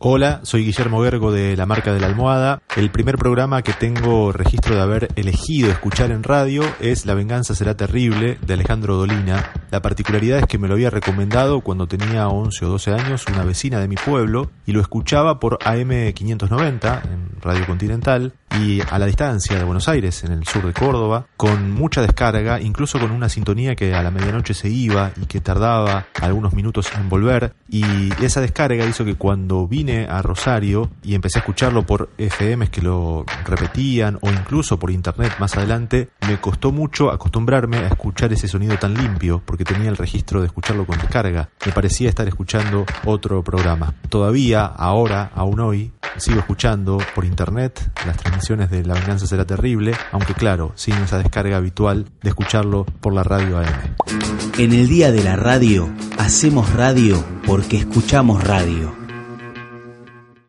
Hola, soy Guillermo Vergo de la marca de la almohada. El primer programa que tengo registro de haber elegido escuchar en radio es La venganza será terrible de Alejandro Dolina. La particularidad es que me lo había recomendado cuando tenía 11 o 12 años una vecina de mi pueblo y lo escuchaba por AM 590 en Radio Continental y a la distancia de Buenos Aires, en el sur de Córdoba, con mucha descarga, incluso con una sintonía que a la medianoche se iba y que tardaba algunos minutos en volver. Y esa descarga hizo que cuando vine a Rosario y empecé a escucharlo por FMs que lo repetían o incluso por internet más adelante, me costó mucho acostumbrarme a escuchar ese sonido tan limpio porque tenía el registro de escucharlo con descarga. Me parecía estar escuchando otro programa. Todavía, ahora, aún hoy, sigo escuchando por internet las transmisiones de La venganza será terrible, aunque claro, sin esa descarga habitual de escucharlo por la radio AM. En el día de la radio, hacemos radio porque escuchamos radio.